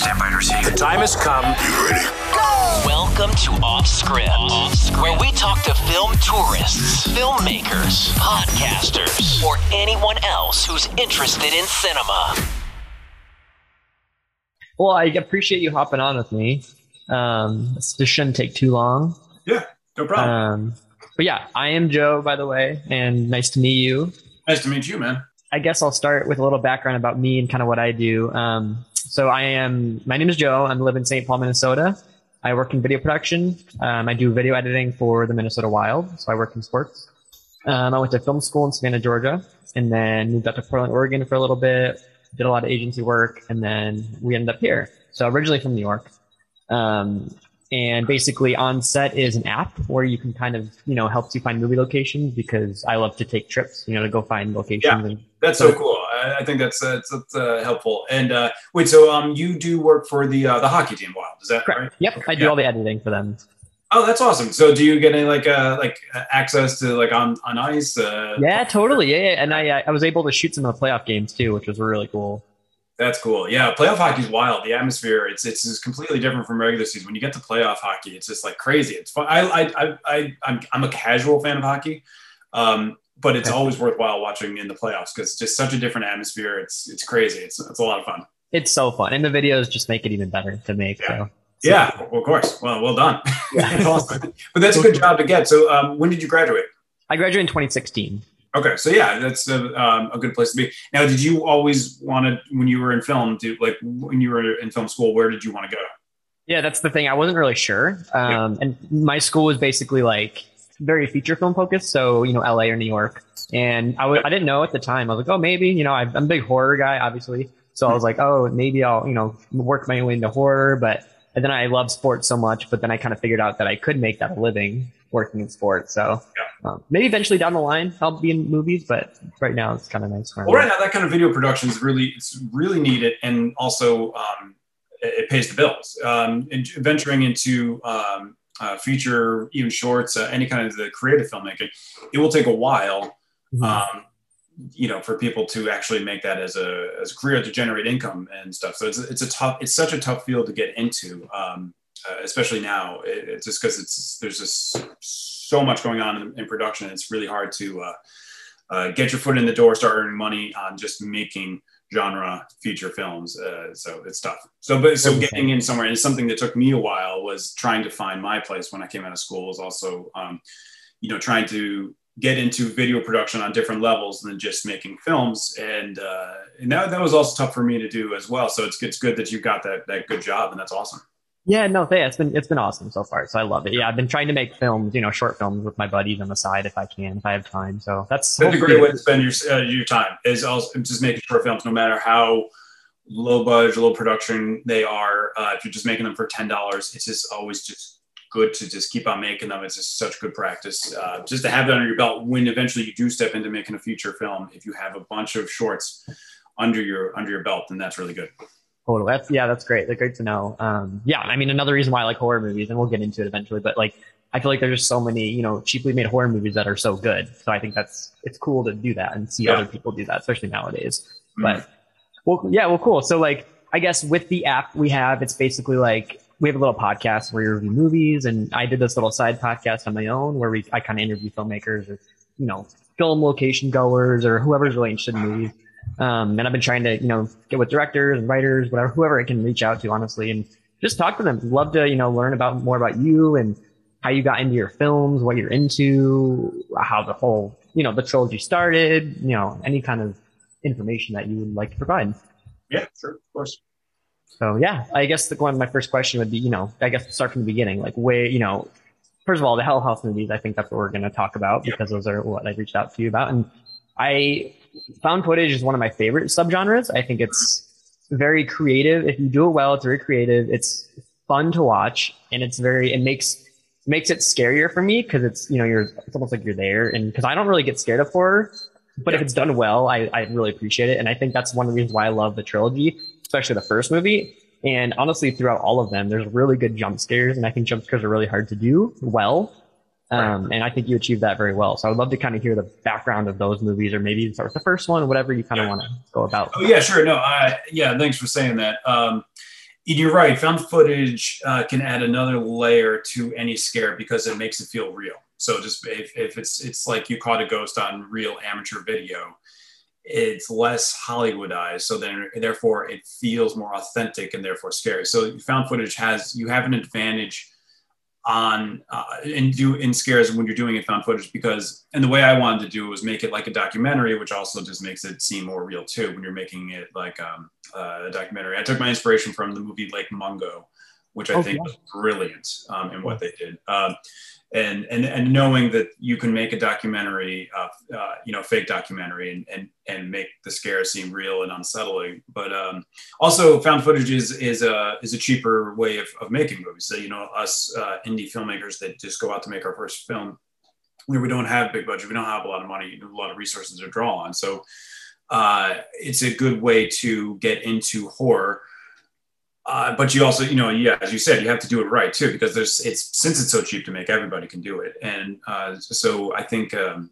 Stand by to receive. The time has come. You ready? Go! Welcome to Off Script, where we talk to film tourists, filmmakers, podcasters, or anyone else who's interested in cinema. Well, I appreciate you hopping on with me. Um, this, this shouldn't take too long. Yeah, no problem. Um, but yeah, I am Joe, by the way, and nice to meet you. nice to meet you, man. I guess I'll start with a little background about me and kind of what I do. Um, so I am, my name is Joe. I live in St. Paul, Minnesota. I work in video production. Um, I do video editing for the Minnesota Wild. So I work in sports. Um, I went to film school in Savannah, Georgia, and then moved out to Portland, Oregon for a little bit. Did a lot of agency work, and then we ended up here. So originally from New York. Um, and basically on set is an app where you can kind of, you know, helps you find movie locations because I love to take trips, you know, to go find locations. Yeah. And That's so cool. I, I think that's uh, that's, uh, helpful. And uh, wait, so um, you do work for the uh, the hockey team, Wild? Is that Correct. right? Yep, I do Yeah. all the editing for them. Oh, that's awesome. So do you get any like uh, like access to like on on ice? Uh, Yeah, totally. Yeah, yeah. and I I was able to shoot some of the playoff games too, which was really cool. That's cool. Yeah, playoff hockey is wild. The atmosphere, it's it's just completely different from regular season. When you get to playoff hockey, it's just like crazy. It's fun. I I I, I I'm I'm a casual fan of hockey, um, but it's always worthwhile watching in the playoffs because it's just such a different atmosphere. It's it's crazy. It's it's a lot of fun. It's so fun, and the videos just make it even better to make. Yeah. So. Yeah, well, of course. Well, well done. Yeah. Awesome. But that's a good job to get. So, um, when did you graduate? I graduated in 2016. Okay, so yeah, that's a, um, a good place to be. Now, did you always want to, when you were in film, do like when you were in film school, where did you want to go? Yeah, that's the thing. I wasn't really sure. Um, And my school was basically like very feature film focused. So, you know, LA or New York. And I w- I didn't know at the time. I was like, oh, maybe, you know, I'm a big horror guy, obviously. So I was like, oh, maybe I'll, you know, work my way into horror. But and then I love sports so much. But then I kind of figured out that I could make that a living working in sports. So um, maybe eventually down the line, I'll be in movies. But right now, it's kind of nice. Well, right now, that kind of video production is really, it's really needed, and also um, it, it pays the bills. Um, and venturing into um, uh, feature, even shorts, uh, any kind of the creative filmmaking, it will take a while. Mhm. You know, for people to actually make that as a as a career to generate income and stuff. So it's it's a tough, it's such a tough field to get into, um, uh, especially now. It, it's just because it's there's just so much going on in, in production. It's really hard to uh, uh, get your foot in the door, start earning money on just making genre feature films. Uh, so it's tough. So, but so getting in somewhere and something that took me a while was trying to find my place when I came out of school. Was also, um, you know, trying to get into video production on different levels than just making films, and uh, and that, that was also tough for me to do as well. So it's it's good that you got that that good job, and that's awesome. Yeah, no, yeah, it's been it's been awesome so far. So I love it. Yeah, I've been trying to make films, you know, short films with my buddies on the side if I can, if I have time. So that's That's a great way to spend your uh, your time. Is also just making short films, no matter how low budget, low production they are. Uh, if you're just making them for ten dollars, it's just always just good to just keep on making them. It's just such good practice. Uh, just to have that under your belt when eventually you do step into making a feature film. If you have a bunch of shorts under your under your belt, then that's really good. Totally. That's yeah, that's great. That's great to know. Um, yeah, I mean, another reason why I like horror movies, and we'll get into it eventually, but like, I feel like there's just so many, you know, cheaply made horror movies that are so good. So I think that's it's cool to do that and see Yeah. other people do that, especially nowadays. Mhm. But well, yeah, well, cool. So like, I guess with the app we have, it's basically like we have a little podcast where we review movies, and I did this little side podcast on my own where we I kind of interview filmmakers or you know film location goers or whoever's really interested in movies. Um, and I've been trying to, you know, get with directors and writers, whatever, whoever I can reach out to, honestly, and just talk to them. Love to, you know, learn about more about you and how you got into your films, what you're into, how the whole, you know, the trilogy started, you know, any kind of information that you would like to provide. Yeah, sure, of course. So yeah, I guess the one, my first question would be, you know, I guess start from the beginning, like where, you know, first of all, the Hell House movies, I think that's what we're going to talk about Yeah. because those are what I reached out to you about. And I found footage is one of my favorite subgenres. I think it's very creative. If you do it well, it's very creative. It's fun to watch and it's very, it makes, makes it scarier for me because it's, you know, you're, it's almost like you're there. And because I don't really get scared of horror, but if it's done well, I, I really appreciate it. And I think that's one of the reasons why I love the trilogy, especially the first movie. And honestly, throughout all of them, there's really good jump scares. And I think jump scares are really hard to do well. Um, and I think you achieved that very well. So I would love to kind of hear the background of those movies, or maybe start with the first one, whatever you kind of want to go about. Oh yeah, sure. No, I yeah, thanks for saying that. Um, you're right. Found footage uh, can add another layer to any scare because it makes it feel real. So just if, if it's it's like you caught a ghost on real amateur video, it's less Hollywoodized. So then therefore it feels more authentic and therefore scary. So found footage has you have an advantage on uh, and do in scares when you're doing it found footage because and the way I wanted to do it was make it like a documentary, which also just makes it seem more real too when you're making it like um, uh, a documentary. I took my inspiration from the movie Lake Mungo, which I oh, think yeah. was brilliant um, in what they did. Um, and, and and knowing that you can make a documentary, uh, uh, you know, fake documentary, and and and make the scare seem real and unsettling. But um, also, found footage is is a is a cheaper way of, of making movies. So you know, us uh, indie filmmakers that just go out to make our first film, we don't have big budget, we don't have a lot of money, a lot of resources to draw on. So uh, it's a good way to get into horror. Uh, but you also, you know, yeah, as you said, you have to do it right too, because there's it's since it's so cheap to make, everybody can do it, and uh, so I think um,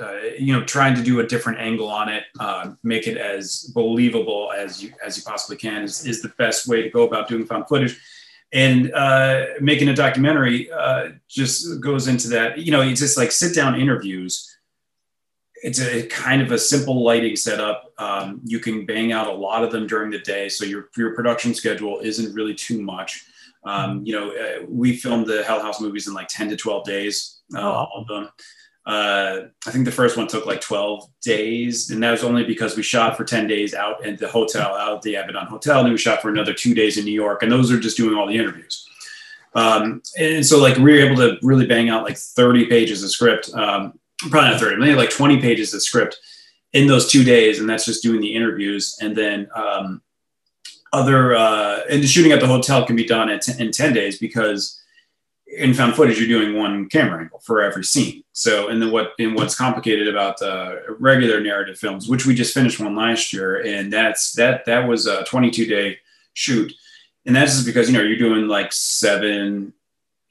uh, you know, trying to do a different angle on it, uh, make it as believable as you as you possibly can is, is the best way to go about doing found footage. And uh, making a documentary uh, just goes into that. You know, it's just like sit down interviews it's a kind of a simple lighting setup. Um, you can bang out a lot of them during the day, so your your production schedule isn't really too much. Um, you know, uh, we filmed the Hell House movies in like ten to twelve days, uh, oh. all of them. Uh, I think the first one took like 12 days, and that was only because we shot for 10 days out at the hotel, out at the Abaddon Hotel, and we shot for another two days in New York, and those are just doing all the interviews. Um, and so, like, we were able to really bang out like 30 pages of script. Um, probably not 30, maybe like 20 pages of script in those two days. And that's just doing the interviews. And then um, other, uh, and the shooting at the hotel can be done in, in 10 days because in found footage, you're doing one camera angle for every scene. So, and then what, and what's complicated about uh, regular narrative films, which we just finished one last year, and that's, that, that was a 22 day shoot. And that's just because, you know, you're doing like seven,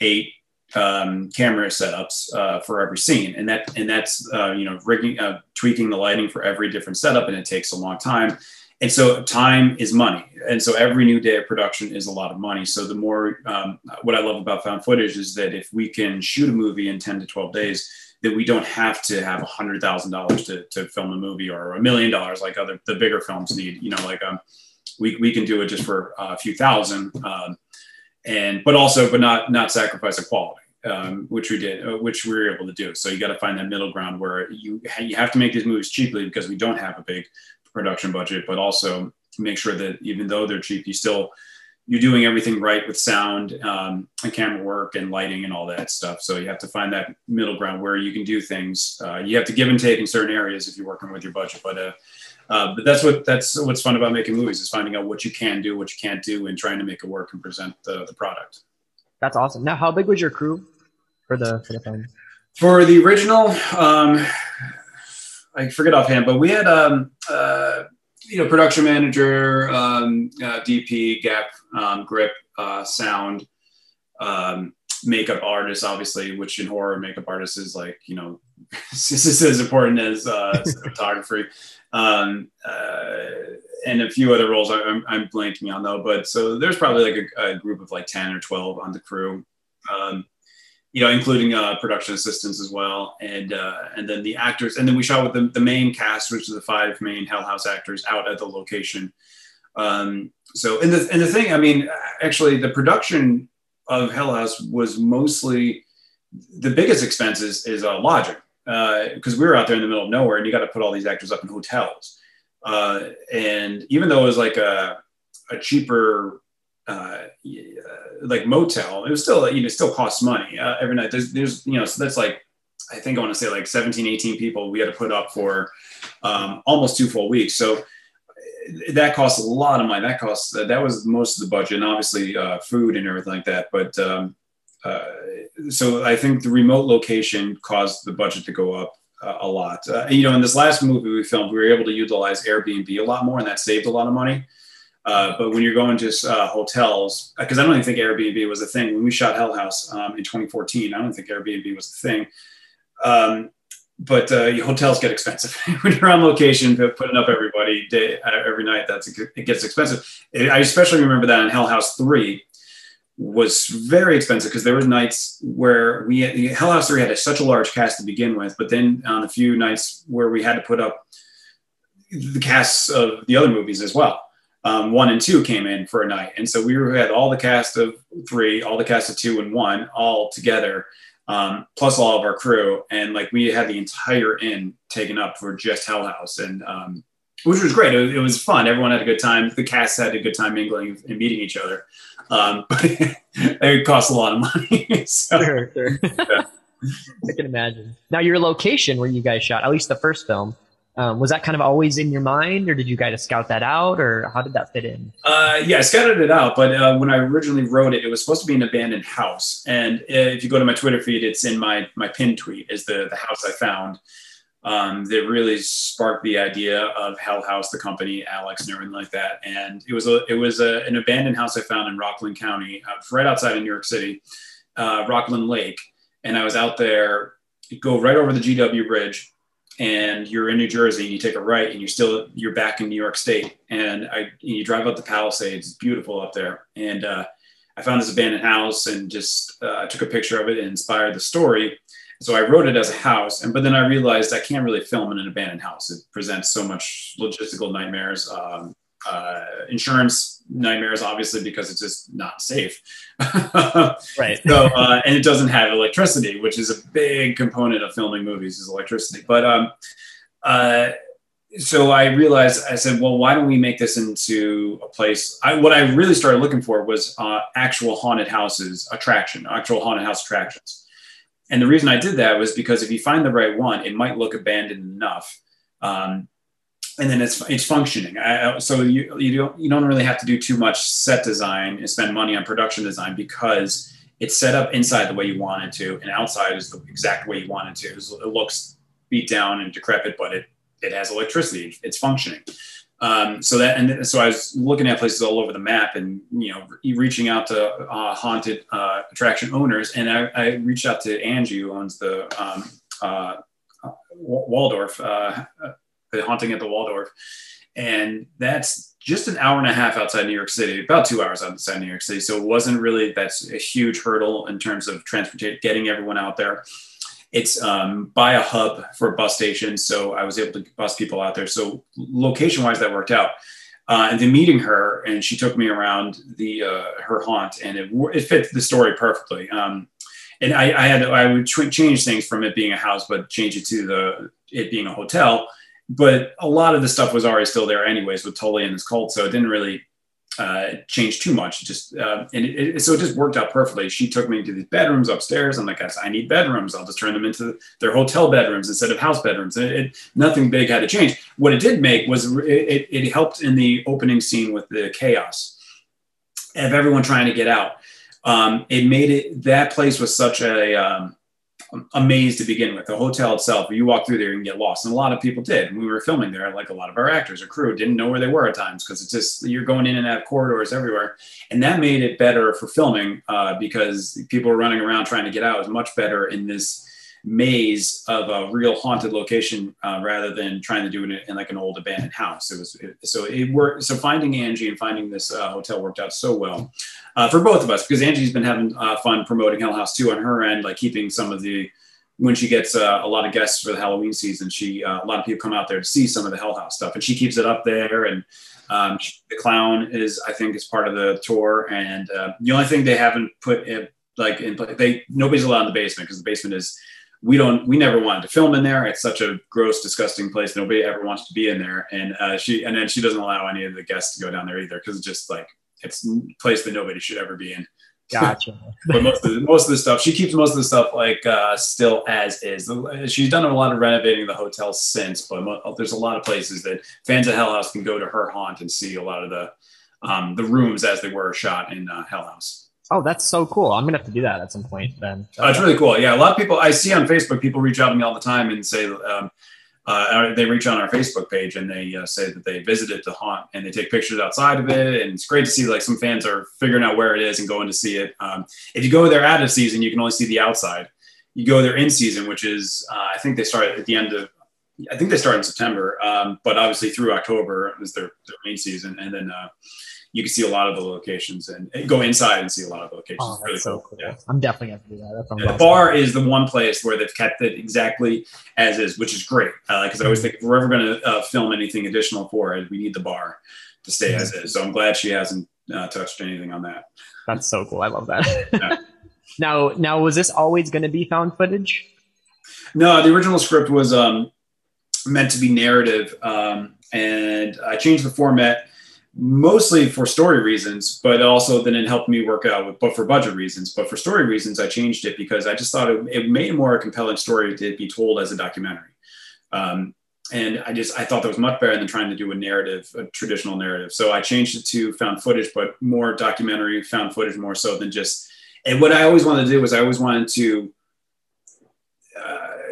eight um, camera setups uh, for every scene, and that and that's uh, you know rigging, uh, tweaking the lighting for every different setup, and it takes a long time. And so time is money, and so every new day of production is a lot of money. So the more um, what I love about found footage is that if we can shoot a movie in ten to twelve days, that we don't have to have a hundred thousand dollars to film a movie or a million dollars like other the bigger films need. You know, like um, we we can do it just for a few thousand. Um, and but also but not not sacrifice the quality um, which we did uh, which we were able to do. So you got to find that middle ground where you you have to make these movies cheaply because we don't have a big production budget but also make sure that even though they're cheap you still you're doing everything right with sound um, and camera work and lighting and all that stuff. So you have to find that middle ground where you can do things uh, you have to give and take in certain areas if you're working with your budget but uh, uh, but that's what that's what's fun about making movies is finding out what you can do, what you can't do, and trying to make it work and present the, the product. That's awesome. Now, how big was your crew for the for the film? For the original, um, I forget offhand, but we had um, uh, you know production manager, um, uh, DP, gap, um, grip, uh, sound, um, makeup artist, obviously, which in horror makeup artist is like you know this is as important as uh, photography um, uh, and a few other roles I'm, I'm, blanking on though. But so there's probably like a, a group of like 10 or 12 on the crew, um, you know, including uh, production assistants as well. And, uh, and then the actors, and then we shot with the, the main cast, which is the five main Hell House actors out at the location. Um, so, and the, and the thing, I mean, actually the production of Hell House was mostly the biggest expenses is, is uh, lodging because uh, we were out there in the middle of nowhere and you got to put all these actors up in hotels. Uh, and even though it was like a, a cheaper, uh, like motel, it was still, you know, still costs money uh, every night. There's, there's, you know, so that's like, I think I want to say like 17, 18 people we had to put up for um, almost two full weeks. So that costs a lot of money. That costs, that was most of the budget and obviously uh, food and everything like that. But um, uh, so I think the remote location caused the budget to go up uh, a lot. Uh, you know, in this last movie we filmed, we were able to utilize Airbnb a lot more, and that saved a lot of money. Uh, but when you're going to uh, hotels, because I don't even think Airbnb was a thing when we shot Hell House um, in 2014. I don't think Airbnb was a thing. Um, but uh, hotels get expensive when you're on location, putting up everybody day uh, every night. That's it gets expensive. I especially remember that in Hell House Three was very expensive because there were nights where we Hell House Three had a, such a large cast to begin with, but then on a few nights where we had to put up the casts of the other movies as well. Um, one and two came in for a night, and so we had all the cast of three, all the cast of two and one, all together um, plus all of our crew. And like we had the entire inn taken up for just Hell House, and um, which was great. It was, it was, fun. Everyone had a good time. The cast had a good time mingling and meeting each other. Um, but it cost a lot of money. so, sure, sure. Yeah. I can imagine. Now, your location where you guys shot, at least the first film, um, was that kind of always in your mind, or did you guys scout that out, or how did that fit in? Uh, yeah, I scouted it out, but uh, when I originally wrote it, it was supposed to be an abandoned house. And if you go to my Twitter feed, it's in my my pin tweet is the the house I found. Um, that really sparked the idea of Hell House, the company, Alex, and everything like that. And it was a it was a, an abandoned house I found in Rockland County, uh, right outside of New York City, uh, Rockland Lake. And I was out there, go right over the GW Bridge and you're in New Jersey and you take a right and you're still you're back in New York State and I you drive up the Palisades. It's beautiful up there. And uh, I found this abandoned house and just uh, took a picture of it and inspired the story. So I wrote it as a house, and but then I realized I can't really film in an abandoned house. It presents so much logistical nightmares. Um, uh, insurance nightmares, obviously, because it's just not safe. right. So, uh, and it doesn't have electricity, which is a big component of filming movies is electricity. But um, uh, so I realized, I said, well, why don't we make this into a place? I, what I really started looking for was uh, actual haunted houses attraction, actual haunted house attractions. And the reason I did that was because if you find the right one, it might look abandoned enough. Um, and then it's it's functioning. I, so you you don't you don't really have to do too much set design and spend money on production design because it's set up inside the way you want it to, and outside is the exact way you want it to. It looks beat down and decrepit, but it it has electricity. It's functioning. Um, so that and so I was looking at places all over the map, and you know, reaching out to uh, haunted uh, attraction owners, and I, I, reached out to Angie, who owns the um, uh, Waldorf uh, the haunting at the Waldorf. And that's just an hour and a half outside New York City, about two hours outside New York City. So it wasn't really that's a huge hurdle in terms of transportation, getting everyone out there. It's um, by a hub for bus stations, so I was able to bus people out there. So location wise, that worked out. Uh, and then meeting her, and she took me around the uh, her haunt, and it it fit the story perfectly. Um, and I, I had I would change things from it being a house, but change it to the it being a hotel but a lot of the stuff was already still there anyways with Tully and his cult, so it didn't really uh, change too much. Just uh, and it, it, so it just worked out perfectly. She took me to these bedrooms upstairs. I'm like, I need bedrooms. I'll just turn them into their hotel bedrooms instead of house bedrooms. It, it, nothing big had to change. What it did make was it, it helped in the opening scene with the chaos of everyone trying to get out. Um, it made it that place was such a um, a maze to begin with. The hotel itself, you walk through there and get lost, and a lot of people did. When we were filming there, like a lot of our actors or crew didn't know where they were at times because it's just you're going in and out of corridors everywhere, and that made it better for filming uh, because people were running around trying to get out. It was much better in this maze of a real haunted location uh, rather than trying to do it in, like an old abandoned house. It was it, so it worked. So finding Angie and finding this uh, hotel worked out so well uh, for both of us because Angie's been having uh, fun promoting Hell House too on her end, like keeping some of the when she gets uh, a lot of guests for the Halloween season, she uh, a lot of people come out there to see some of the Hell House stuff, and she keeps it up there. And um, the clown is, I think, is part of the tour. And the only thing they haven't put in, like in they nobody's allowed in the basement because the basement is we don't we never wanted to film in there. It's such a gross disgusting place. Nobody ever wants to be in there. And uh, she and then she doesn't allow any of the guests to go down there either because it's just like it's a place that nobody should ever be in. Gotcha. But most of the, most of the stuff she keeps most of the stuff like uh, still as is. She's done a lot of renovating the hotel since but mo- there's a lot of places that fans of hell house can go to her haunt and see a lot of the um, the rooms as they were shot in uh, hell house Oh, that's so cool. I'm gonna have to do that at some point then. Oh, it's really cool. Yeah, a lot of people I see on Facebook, people reach out to me all the time and say um, uh, they reach on our Facebook page and they uh, say that they visited the haunt and they take pictures outside of it. And it's great to see like some fans are figuring out where it is and going to see it. Um, if you go there out of season, you can only see the outside. you go there in season, which is uh, I think they start at the end of I think they start in September, um, but obviously through October is their, their main season, and then uh, you can see a lot of the locations and, and, go inside and see a lot of the locations. Oh, that's really so cool. cool. Yeah. I'm definitely gonna do that. Yeah, the bar is the one place where they've kept it exactly as is, which is great. Because uh, I always think if we're ever gonna uh, film anything additional for it, we need the bar to stay as is. So I'm glad she hasn't uh, touched anything on that. That's so cool. I love that. Yeah. now, now was this always going to be found footage? No, the original script was um, meant to be narrative, um, and I changed the format mostly for story reasons, but also then it helped me work out with, but for budget reasons. But for story reasons, I changed it because I just thought it, it made more a compelling story to be told as a documentary. Um, and I just I thought that was much better than trying to do a narrative, a traditional narrative. So I changed it to found footage, but more documentary, found footage more so than just. And what I always wanted to do was I always wanted to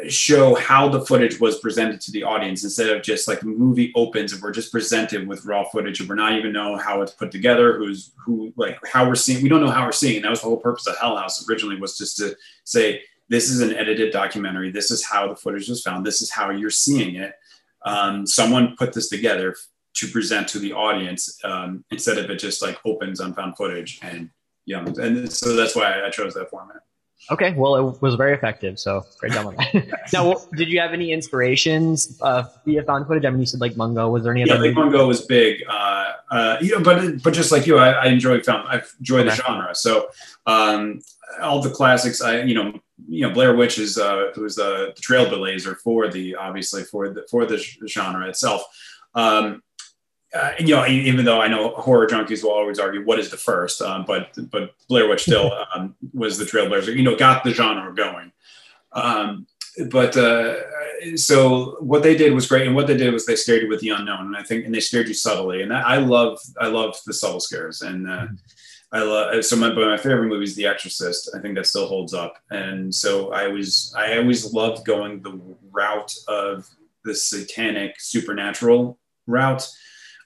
show how the footage was presented to the audience instead of just like the movie opens and we're just presented with raw footage and we're not even know how it's put together, who's who, like how we're seeing. We don't know how we're seeing. That was the whole purpose of Hell House originally was just to say this is an edited documentary. This is how the footage was found. This is how you're seeing it. Um, someone put this together to present to the audience um, instead of it just like opens on found footage and yeah, and so that's why I chose that format. Okay, well, it was very effective. So great job on that. now, did you have any inspirations uh, via found footage? I mean, you said Lake Mungo. Was there any? Yeah, Lake Mungo was big. Uh, uh, you know, but but just like you, I, I enjoy found. I enjoy okay. the genre. So um, all the classics. I you know you know Blair Witch is uh, was the, the trailblazer for the obviously for the for the genre itself. Um, uh, you know, even though I know horror junkies will always argue what is the first, um, but but Blair Witch still um, was the trailblazer. You know, got the genre going. Um, but uh, so what they did was great, and what they did was they scared you with the unknown, and I think, and they scared you subtly, and I love I love the subtle scares, and uh, I love so my but my favorite movie is The Exorcist. I think that still holds up, and so I was I always loved going the route of the satanic supernatural route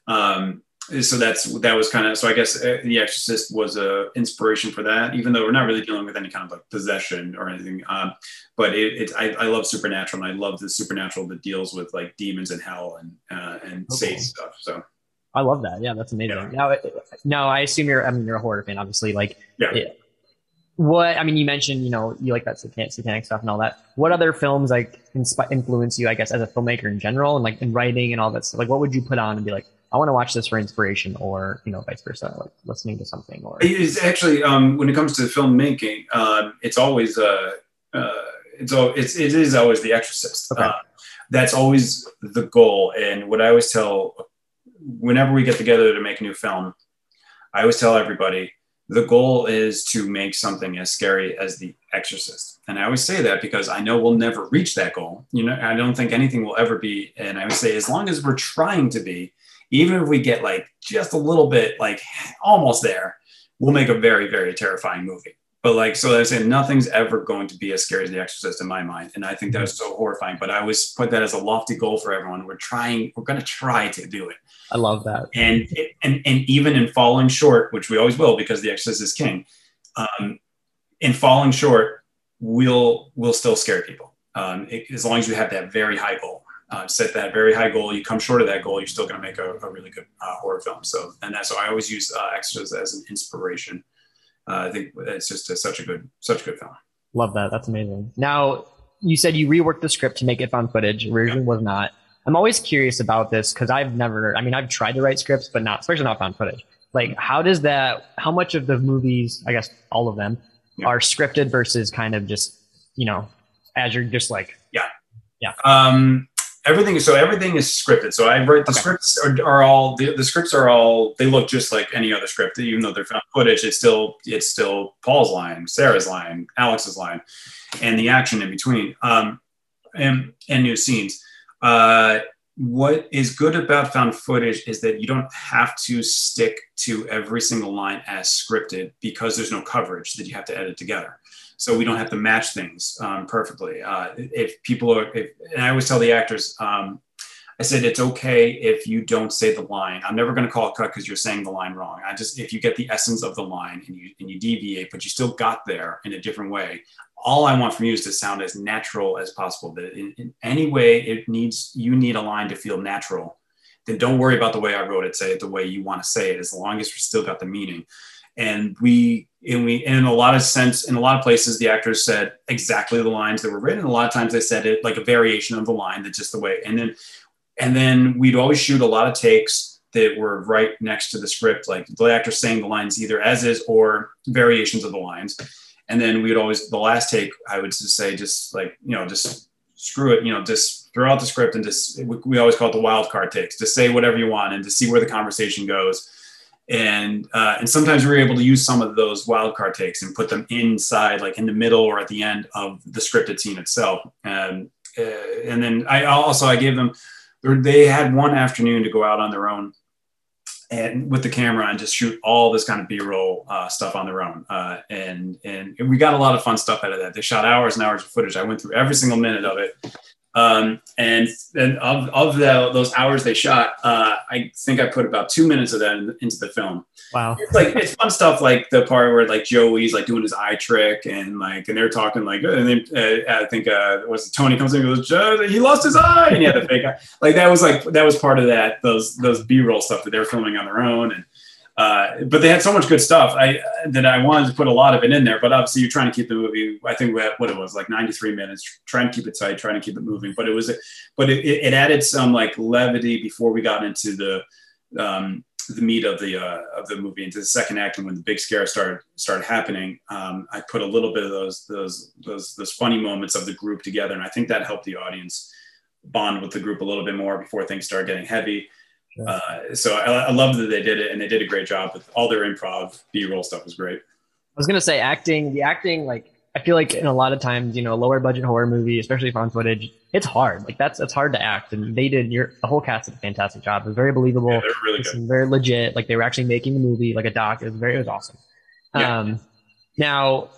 um, so that's that was kind of so I guess uh, The Exorcist was a inspiration for that, even though we're not really dealing with any kind of like possession or anything. Um, but it, it I, I, love supernatural, and I love the supernatural that deals with like demons and hell and uh, and okay. Satan stuff. So I love that. Yeah, that's amazing. Yeah. Now, now I assume you're I mean you're a horror fan, obviously. Like, yeah. It, what I mean, you mentioned you know you like that satanic, satanic stuff and all that. What other films like insp- influence you? I guess as a filmmaker in general, and like in writing and all that stuff. Like, what would you put on and be like? I want to watch this for inspiration, or you know, vice versa, like listening to something. Or it's actually um, when it comes to filmmaking, um, it's always uh, uh, it's it's it is always The Exorcist. Okay. Uh, that's always the goal, and what I always tell whenever we get together to make a new film, I always tell everybody the goal is to make something as scary as The Exorcist. And I always say that because I know we'll never reach that goal. You know, I don't think anything will ever be. And I would say, as long as we're trying to be, even if we get like just a little bit like almost there, we'll make a very, very terrifying movie. But like, so I say nothing's ever going to be as scary as The Exorcist in my mind. And I think that was so horrifying. But I always put that as a lofty goal for everyone. We're trying, we're going to try to do it. I love that. And, and, and even in falling short, which we always will because The Exorcist is king, um, in falling short, we'll, we'll still scare people. Um, it, as long as you have that very high goal uh, set that very high goal. You come short of that goal, you're still going to make a, a, really good uh, horror film. So, and that's so I always use uh, Exorcist as an inspiration. Uh, I think it's just a, such a good, such a good film. Love that. That's amazing. Now, you said you reworked the script to make it found footage. Originally yeah. was not. I'm always curious about this because I've never. I mean, I've tried to write scripts, but not, especially not found footage. Like, how does that? How much of the movies? I guess all of them yeah. are scripted versus kind of just you know, as you're just like yeah, yeah. Um, everything so everything is scripted. So i write the okay. scripts are, are all the, the, scripts are all they look just like any other script even though they're found footage it's still it's still paul's line sarah's line alex's line and the action in between. Um and and new scenes. Uh what is good about found footage is that you don't have to stick to every single line as scripted because there's no coverage that you have to edit together so we don't have to match things um, perfectly. Uh, if people are, if, and I always tell the actors, um, I said it's okay if you don't say the line. I'm never going to call a cut because you're saying the line wrong. I just if you get the essence of the line and you and you deviate, but you still got there in a different way, all I want from you is to sound as natural as possible. That in, in any way it needs, you need a line to feel natural. Then don't worry about the way I wrote it. Say it the way you want to say it, as long as we still got the meaning. And we, and we, in a lot of sense, in a lot of places, the actors said exactly the lines that were written. A lot of times they said it like a variation of the line that just the way. And then, and then we'd always shoot a lot of takes that were right next to the script, like the actor saying the lines either as is or variations of the lines and then we would always the last take I would just say just like you know just screw it you know just throw out the script and just we always call it the wild card takes just say whatever you want and to see where the conversation goes and uh, and sometimes we were able to use some of those wild card takes and put them inside like in the middle or at the end of the scripted scene itself. And uh, and then I also I gave them they had one afternoon to go out on their own and with the camera and just shoot all this kind of b-roll uh, stuff on their own. Uh, and and we got a lot of fun stuff out of that. They shot hours and hours of footage. I went through every single minute of it um, and and of, of the, those hours they shot, uh, I think I put about two minutes of that in, into the film. Wow. It's like, it's fun stuff like the part where like Joey's like doing his eye trick and like, and they're talking like, and then uh, I think, uh, was Tony comes in and goes, he lost his eye and he had the fake eye. Like that was like, that was part of that, those, those B-roll stuff that they're filming on their own. And, uh, but they had so much good stuff I, that I wanted to put a lot of it in there. But obviously, you're trying to keep the movie. I think what it was like 93 minutes. Trying to keep it tight, trying to keep it moving. But it was, but it, it added some like levity before we got into the um, the meat of the uh, of the movie into the second act and when the big scare started started happening. Um, I put a little bit of those those those those funny moments of the group together, and I think that helped the audience bond with the group a little bit more before things started getting heavy. Uh, so I, I love that they did it, and they did a great job with all their improv B-roll stuff was great. I was gonna say acting. The acting, like I feel like in a lot of times, you know, a lower budget horror movie, especially found footage, it's hard. Like that's it's hard to act, and they did. Your the whole cast did a fantastic job. It was very believable. Yeah, really good. Very legit. Like they were actually making the movie like a doc. It was very. It was awesome. Yeah. Um, now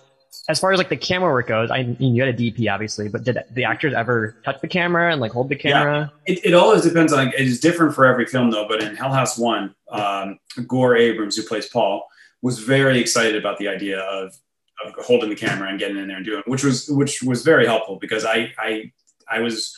as far as like the camera work goes, I mean, you had a DP obviously, but did the actors ever touch the camera and like hold the camera? Yeah. It, it always depends on, it is different for every film though, but in Hell House One, um, Gore Abrams, who plays Paul, was very excited about the idea of, of holding the camera and getting in there and doing, it, which was, which was very helpful because I, I, I was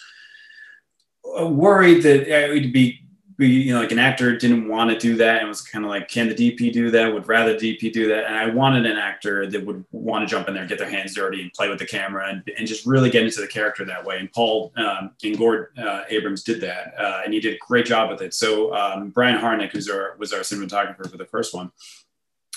worried that it would be be you know like an actor didn't want to do that and was kind of like can the dp do that? Would rather dp do that. And i wanted an actor that would want to jump in there get their hands dirty and play with the camera and, and just really get into the character that way. And paul um, and Gore uh, abrams did that uh, and he did a great job with it. So um, brian harnick who's our was our cinematographer for the first one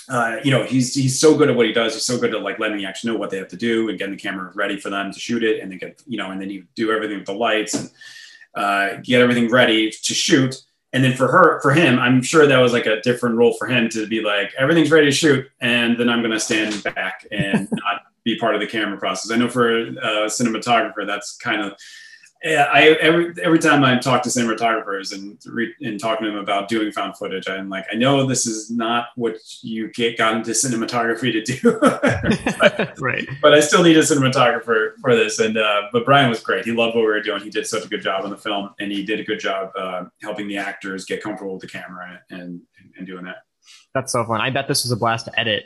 uh, you know, he's he's so good at what he does. He's so good at like letting the actors know what they have to do and getting the camera ready for them to shoot it, and they get you know, and then you do everything with the lights and uh, get everything ready to shoot and then for her for him i'm sure that was like a different role for him to be like everything's ready to shoot and then i'm going to stand back and not be part of the camera process. I know for a cinematographer that's kind of I every every time I talk to cinematographers and re, and talking to them about doing found footage, I'm like, I know this is not what you get got into cinematography to do, but, right? But I still need a cinematographer for this. And uh, but Brian was great. He loved what we were doing. He did such a good job on the film, and he did a good job uh, helping the actors get comfortable with the camera and and doing that. That's so fun. I bet this was a blast to edit.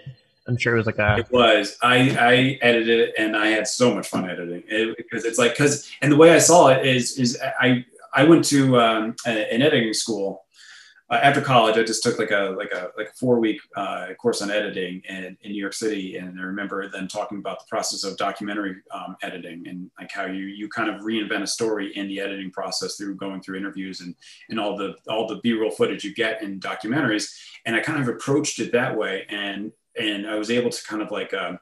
I'm sure it was like a. It was. I I edited it and I had so much fun editing it because it's like because and the way I saw it is is I I went to um, an editing school uh, after college. I just took like a like a like a four week uh, course on editing in, in New York City, and I remember them talking about the process of documentary um, editing and like how you you kind of reinvent a story in the editing process through going through interviews and and all the all the B roll footage you get in documentaries. And I kind of approached it that way and and I was able to kind of like uh,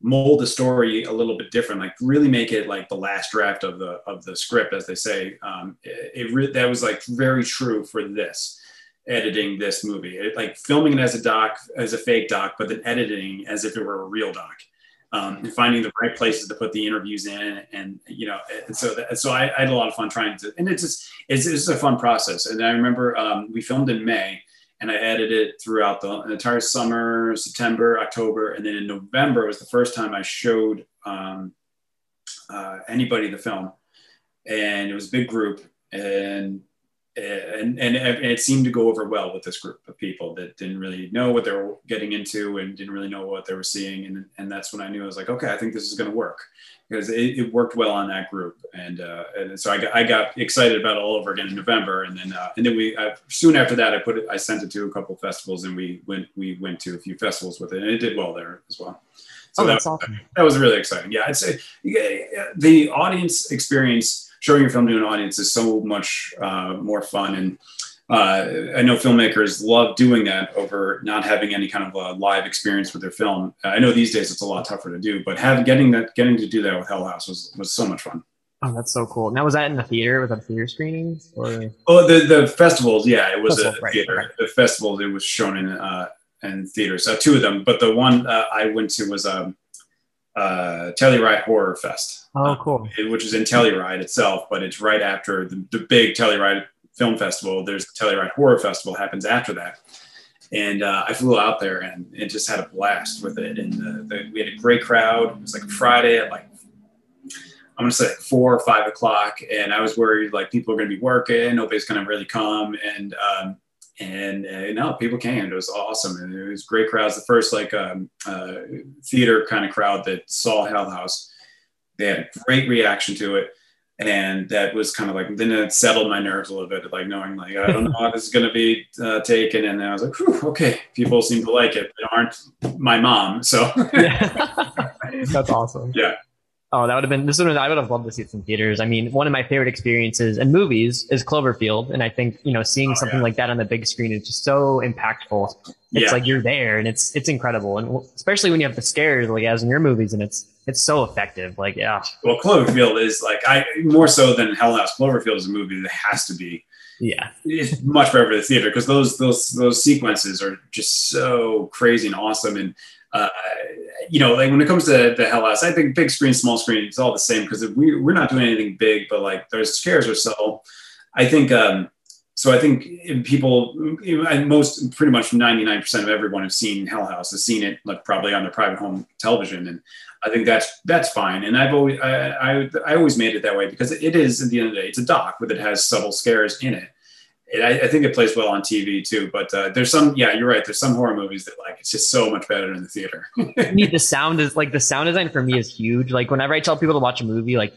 mold the story a little bit different, like really make it like the last draft of the of the script, as they say. Um, it, it re- that was like very true for this editing this movie, it, like filming it as a doc, as a fake doc, but then editing as if it were a real doc. Um, and finding the right places to put the interviews in, and you know, and so that, so I, I, had a lot of fun trying to, and it's just it's, it's a fun process. And I remember um, we filmed in May, and I edited it throughout the entire summer, September, October, and then in November was the first time I showed um, uh, anybody the film, and it was a big group, and and, and and it seemed to go over well with this group of people that didn't really know what they were getting into and didn't really know what they were seeing and and that's when I knew I was like okay I think this is going to work because it, it, worked well on that group and uh, and so I got, I got excited about it all over again in November and then uh, and then we I, soon after that I put it I sent it to a couple festivals and we went we went to a few festivals with it and it did well there as well. So oh, that's that, awesome. That was really exciting. Yeah, I'd say the audience experience showing your film to an audience is so much uh, more fun. And uh, I know filmmakers love doing that over not having any kind of a live experience with their film. I know these days it's a lot tougher to do, but having getting that getting to do that with Hell House was was so much fun. Oh, that's so cool. Now, was that in the theater? Was that theater screenings? Or? Oh, the the festivals. Yeah, it was Festival, a theater. Right. The festival it was shown in uh, in theaters. Uh, two of them, but the one uh, I went to was um, uh, Telluride Horror Fest. Oh, cool. Uh, which is in Telluride itself, but it's right after the, the big Telluride Film Festival. There's the Telluride Horror Festival happens after that. And uh, I flew out there and it just had a blast with it. And the, the, we had a great crowd. It was like a Friday at like, I'm going to say like four or five o'clock. And I was worried like people are going to be working. Nobody's going to really come. And um, and uh, no, people came. It was awesome, and it was great crowds. The first like um, uh, theater kind of crowd that saw Hell House, they had a great reaction to it, and that was kind of like then it settled my nerves a little bit, like knowing like I don't know how this is going to be uh, taken, and I was like, okay, people seem to like it. They aren't my mom, so that's awesome. Yeah. Oh, that would have been this would have, I would have loved to see it in theaters. I mean, one of my favorite experiences in movies is Cloverfield, and I think you know seeing oh, something yeah. like that on the big screen is just so impactful. It's yeah. like you're there, and it's it's incredible, and especially when you have the scares like as in your movies, and it's it's so effective. Like yeah. Well, Cloverfield is like I more so than Hell House. Cloverfield is a movie that has to be yeah it's much better for the theater because those those those sequences are just so crazy and awesome and uh, you know, like when it comes to the Hell House, I think big screen, small screen, it's all the same because we, we're not doing anything big, but like those scares are so. I think, um, so I think people, most pretty much 99% of everyone have seen Hell House, has seen it like probably on their private home television. And I think that's, that's fine. And I've always, I, I, I always made it that way because it is at the end of the day, it's a doc, but it has subtle scares in it. I, I, think it plays well on TV too. But uh, there's some, yeah, you're right. There's some horror movies that like it's just so much better in the theater. me, the sound is like the sound design for me is huge. Like whenever I tell people to watch a movie, like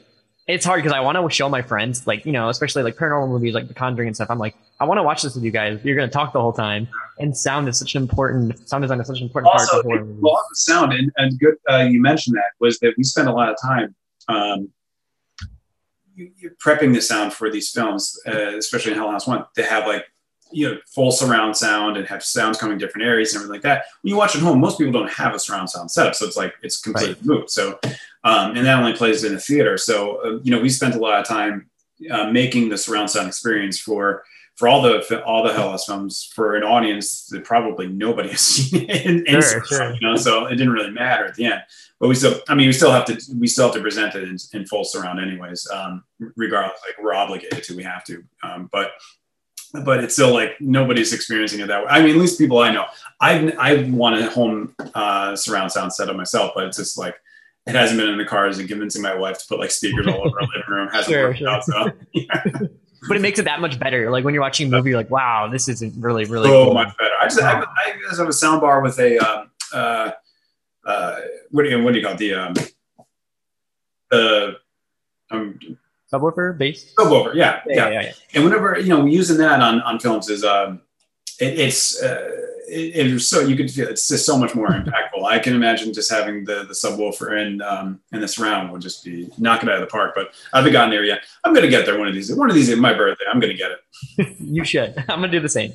it's hard because I want to show my friends, like you know, especially like paranormal movies, like The Conjuring and stuff. I'm like, I want to watch this with you guys. You're going to talk the whole time, and sound is such an important sound design is such an important also, part movies. Well, sound and, and good. Uh, you mentioned that was that we spent a lot of time. Um, prepping the sound for these films, uh, especially in Hell House One, to have like you know full surround sound and have sounds coming different areas and everything like that. When you watch at home, most people don't have a surround sound setup, so it's like it's completely right. moved. So, um, and that only plays in a theater. So, uh, you know, we spent a lot of time uh, making the surround sound experience for for all the all the Hell House films for an audience that probably nobody has seen in sure, sure. you know, so it didn't really matter at the end. But we still, I mean, we still have to we still have to present it in, in full surround, anyways. Um, regardless, like we're obligated to, we have to. Um, but but it's still like nobody's experiencing it that way. I mean, at least people I know. I I want a home uh, surround sound setup myself, but it's just like it hasn't been in the cars and convincing my wife to put like speakers all over our living room hasn't sure, worked sure. out. So, yeah. but it makes it that much better. Like when you're watching a movie, you're like, wow, this isn't really really so cool. much better. I just I, I just have a sound bar with a um, uh, uh, what do you what do you call it? the um, the um, subwoofer bass subwoofer yeah yeah, yeah. yeah, yeah. and whenever you know using that on on films is um it, it's uh, it, it's so you can feel it's just so much more impactful i can imagine just having the the subwoofer and um and the surround would just be knock it out of the park but i haven't gotten there yet i'm gonna get there one of these one of these in my birthday i'm gonna get it you should i'm gonna do the same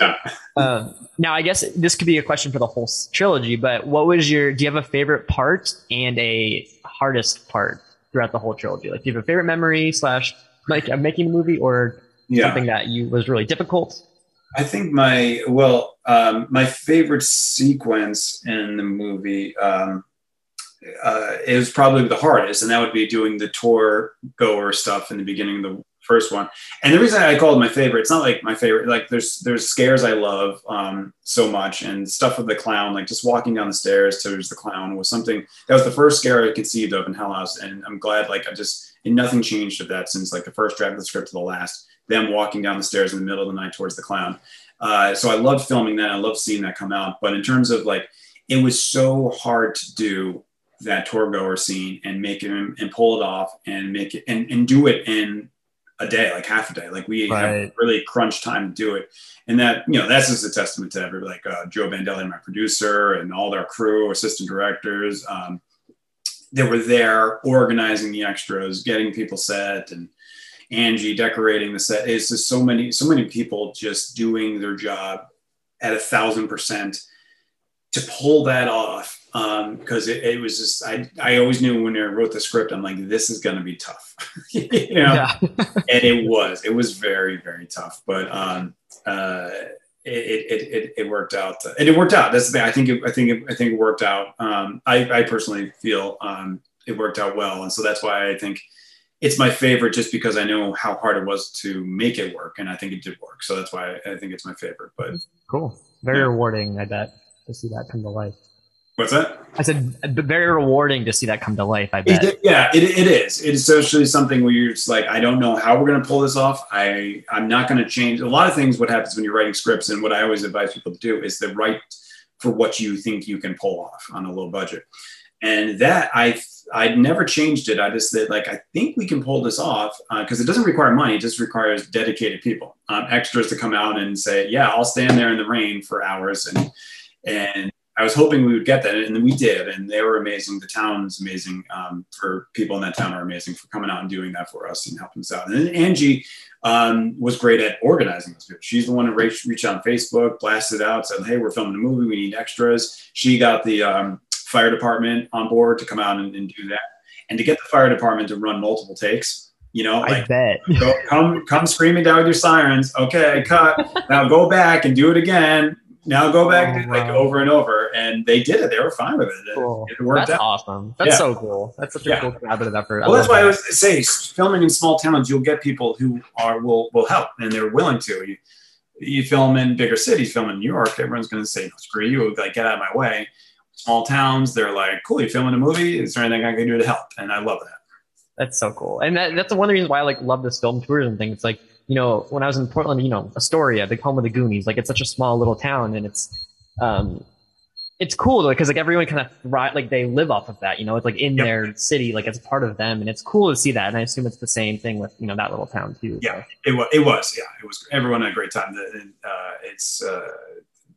yeah. um, now i guess this could be a question for the whole trilogy but what was your do you have a favorite part and a hardest part throughout the whole trilogy? Like, do you have a favorite memory slash like making a movie or yeah. something that you was really difficult? I think my well, um, my favorite sequence in the movie um, uh, is probably the hardest, and that would be doing the tour goer stuff in the beginning of the first one. And the reason I call it my favorite, it's not like my favorite. Like there's there's scares I love um, so much, and stuff with the clown. Like just walking down the stairs towards the clown was something that was the first scare I conceived of in Hell House, and I'm glad like I just and nothing changed of that since like the first draft of the script to the last. Them walking down the stairs in the middle of the night towards the clown. Uh, so I loved filming that. I loved seeing that come out. But in terms of like, it was so hard to do that tour goer scene and make it and pull it off and make it and, and do it in a day, like half a day. Like we right. have really crunch time to do it. And that, you know, that's just a testament to every like uh, Joe Bandelli, my producer, and all their crew, assistant directors. Um, they were there organizing the extras, getting people set, and Angie decorating the set. It's just so many, so many people just doing their job at a thousand percent to pull that off because um, it, it, was just I, I always knew when I wrote the script I'm like this is going to be tough. You know? And it was it was very very tough but um, uh, it, it, it, it worked out and it worked out. That's the thing. I think it, I think it, I think it worked out. Um, I, I personally feel um, it worked out well. And so that's why I think it's my favorite just because I know how hard it was to make it work and I think it did work so that's why I think it's my favorite but cool very yeah. rewarding I bet to see that come to life What's that? I said very rewarding to see that come to life. I bet. It, yeah, it, it is. It is socially something where you're just like, I don't know how we're going to pull this off. I I'm not going to change a lot of things. What happens when you're writing scripts, and what I always advise people to do is to write for what you think you can pull off on a low budget. And that I I never changed it. I just said like I think we can pull this off because uh, it doesn't require money. It just requires dedicated people, um, extras to come out and say, yeah, I'll stand there in the rain for hours and and I was hoping we would get that, and we did, and they were amazing. The town town's amazing um, for people in that town are amazing for coming out and doing that for us and helping us out. And then Angie um, was great at organizing this. She's the one who reached, reached out on Facebook, blasted out, said, "Hey, we're filming a movie. We need extras." She got the um, fire department on board to come out and, and, do that, and to get the fire department to run multiple takes. You know, like, I bet. go, come, come screaming down with your sirens. Okay, cut. now go back and do it again now go back oh, like over and over and they did it they were fine with it cool. it, worked that's out. awesome that's yeah. so cool that's such a yeah. cool collaborative effort well that's why that. i was say filming in small towns you'll get people who are will will help and they're willing to you, you film in bigger cities film in new york everyone's going to say no, screw you like get out of my way small towns they're like cool you're filming a movie is there anything i can do to help and i love that that's so cool and that, that's one of the reasons why i like love this film tourism thing it's like you know, when I was in Portland, you know, Astoria, the home of the Goonies, like it's such a small little town and it's, um, it's cool because like everyone kind of thrive, like they live off of that, you know, it's like in yep. their city, like it's part of them. And it's cool to see that. And I assume it's the same thing with, you know, that little town too. Yeah, so. it was, it was, yeah, it was, everyone had a great time. Uh, it's, uh,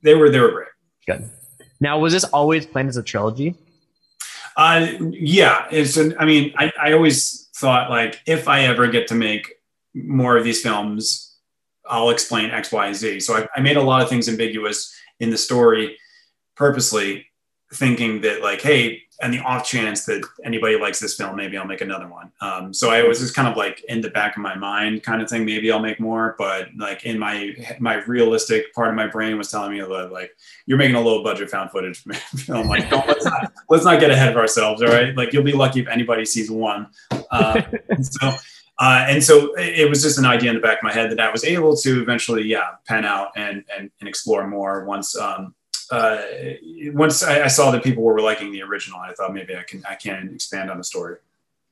they were, they were great. Good. Now, was this always planned as a trilogy? Uh, yeah, it's, an, I mean, I, I always thought like, if I ever get to make more of these films, I'll explain X, Y, Z. So I, I made a lot of things ambiguous in the story purposely, thinking that like, hey, and the off chance that anybody likes this film, maybe I'll make another one. Um, so I was just kind of like in the back of my mind kind of thing. Maybe I'll make more, but like in my my realistic part of my brain was telling me that like you're making a low budget found footage film. Like don't let's not let's not get ahead of ourselves. All right, like you'll be lucky if anybody sees one. Uh, so uh, and so it was just an idea in the back of my head that I was able to eventually, yeah, pen out and and, and explore more once um, uh, once I, I, saw that people were liking the original. I thought maybe I can I can expand on the story.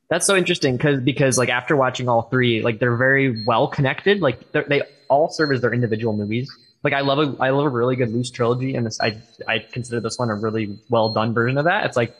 That's so interesting because because like after watching all three, like they're very well connected. Like they all serve as their individual movies. Like I love a I love a really good loose trilogy, and this I I consider this one a really well done version of that. It's like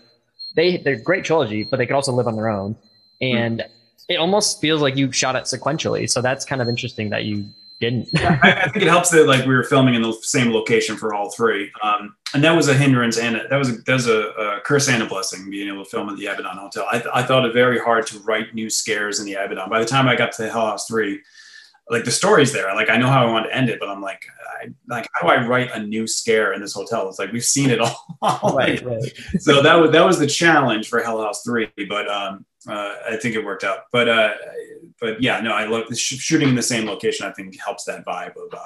they they're great trilogy, but they could also live on their own. And mm it almost feels like you shot it sequentially. So that's kind of interesting that you didn't. I, I, think it helps that like we were filming in the same location for all three, um, and that was a hindrance and that was a, that was a, a, curse and a blessing being able to film at the Abaddon Hotel. I, th- I thought it very hard to write new scares in the Abaddon. By the time I got to Hell House three, like the story's there. Like I know how I want to end it, but I'm like, I, like how do I write a new scare in this hotel? It's like we've seen it all. right, right. so that was that was the challenge for Hell House three, but um, uh, I think it worked out. But uh, but yeah, no, I love sh- shooting in the same location. I think helps that vibe of uh,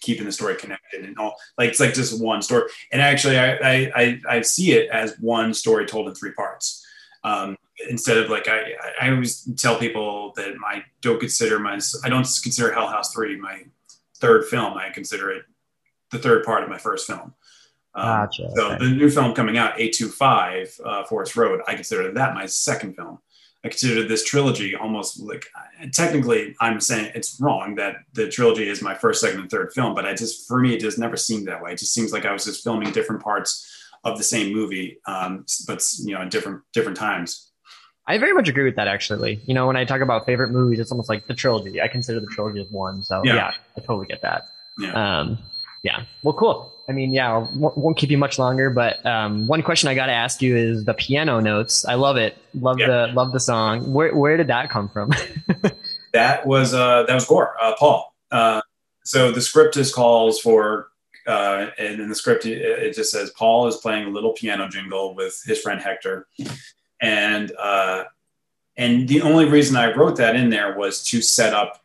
keeping the story connected and all. Like it's like just one story. And actually, I I I, I see it as one story told in three parts. Um, instead of like I, I always tell people that I don't consider my I don't consider Hell House three my third film. I consider it the third part of my first film. Um, gotcha. So okay. the new film coming out, A25 uh, Forest Road, I consider that my second film. I consider this trilogy almost like technically I'm saying it's wrong that the trilogy is my first, second, and third film, but I just for me it just never seemed that way. It just seems like I was just filming different parts of the same movie, um, but you know, at different different times. I very much agree with that. Actually, you know, when I talk about favorite movies, it's almost like the trilogy. I consider the trilogy as one. So yeah, yeah I totally get that. Yeah. Um, yeah. Well, cool. I mean, yeah, won't keep you much longer, but um, one question I got to ask you is the piano notes. I love it. Love yeah. the love the song. Where where did that come from? that was uh, that was Gore uh, Paul. Uh, so the script is calls for, uh, and in the script it, it, just says Paul is playing a little piano jingle with his friend Hector, and uh, and the only reason I wrote that in there was to set up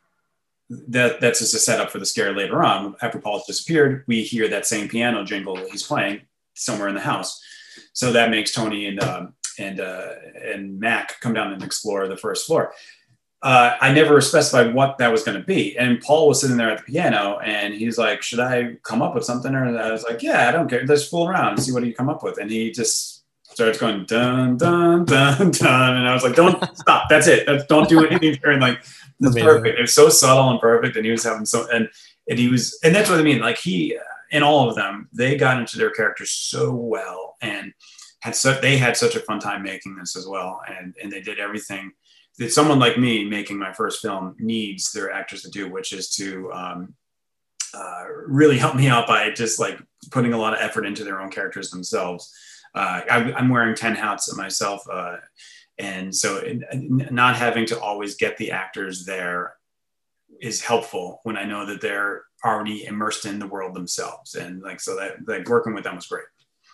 that that's just a setup for the scare later on. After Paul's disappeared, we hear that same piano jingle he's playing somewhere in the house. So that makes Tony and uh, and uh, and Mac come down and explore the first floor. Uh, I never specified what that was going to be, and Paul was sitting there at the piano, and he's like, "Should I come up with something?" Or I was like, "Yeah, I don't care. Let's fool around and see what you come up with." And he just starts going dun dun dun dun, and I was like, "Don't stop. That's it. That's, don't do anything." And like it's perfect. It was so subtle and perfect, and he was having so and and he was and that's what I mean. Like he and all of them, they got into their characters so well and had such they had such a fun time making this as well, and and they did everything that someone like me making my first film needs their actors to do, which is to um, uh, really help me out by just like putting a lot of effort into their own characters themselves. Uh, I, am wearing 10 hats myself. Uh, and so not having to always get the actors there is helpful when i know that they're already immersed in the world themselves and like so that like working with them was great.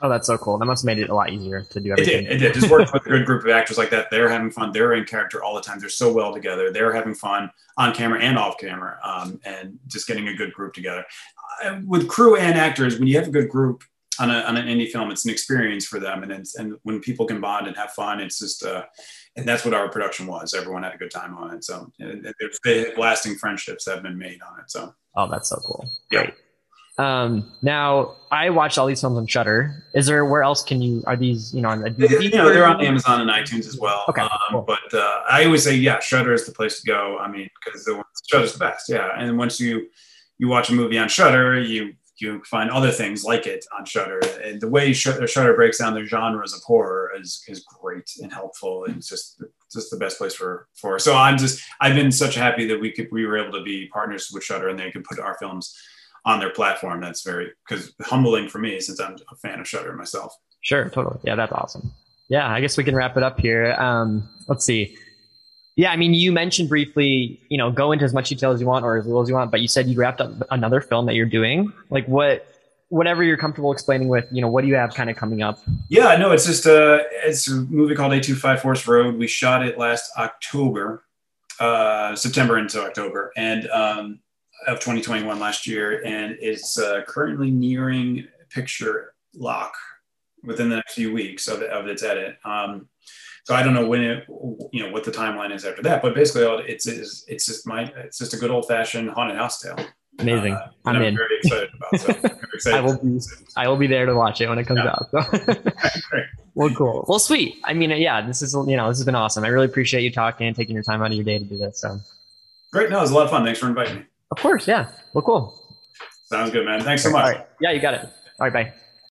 Oh that's so cool. That must have made it a lot easier to do everything. it did it did. Just working with a good group of actors like that they're having fun. They're in character all the time. They're so well together. They're having fun on camera and off camera um, and just getting a good group together. Uh, with crew and actors when you have a good group on, a, on an indie film, it's an experience for them. And it's, and when people can bond and have fun, it's just, uh, and that's what our production was. Everyone had a good time on it. So lasting friendships have been made on it. So, oh, that's so cool. Yeah. Great. Um, now I watched all these films on Shudder. Is there where else can you are these you know on DVD? You know they're on Amazon and iTunes as well. Okay, um, cool. but uh, I always say yeah, Shudder is the place to go. I mean because the Shudder's the best. Yeah, and once you you watch a movie on Shudder, you you find other things like it on Shudder. And the way Shudder breaks down the genres of horror is is great and helpful. And it's just just the best place for for. So I'm just I've been such happy that we could we were able to be partners with Shudder, and they could put our films on their platform. That's very because humbling for me since I'm a fan of Shudder myself. Sure, totally. Yeah, that's awesome. Yeah, I guess we can wrap it up here. Um, let's see. Yeah, I mean, you mentioned briefly, you know, go into as much detail as you want or as little as you want, but you said you wrapped up another film that you're doing. Like, what, whatever you're comfortable explaining with, you know, what do you have kind of coming up? Yeah, no, it's just a, uh, it's a movie called A25 Forest Road. We shot it last October, uh, September into October, and um, of 2021 last year, and it's uh, currently nearing picture lock within the next few weeks of, of its edit. Um, so I don't know when it, you know, what the timeline is after that. But basically, it's it's it's just my it's just a good old fashioned haunted house tale. Amazing. Uh, I'm, I'm, in. very excited about. So excited I will be. I will be there to watch it when it comes yeah. out. So. well, cool. Well, sweet. I mean, yeah, this is you know this has been awesome. I really appreciate you talking and taking your time out of your day to do this. So. Great. No, it was a lot of fun. Thanks for inviting me. Of course. Yeah. Well, cool. Sounds good, man. Thanks so much. Yeah, you got it. All right. Bye.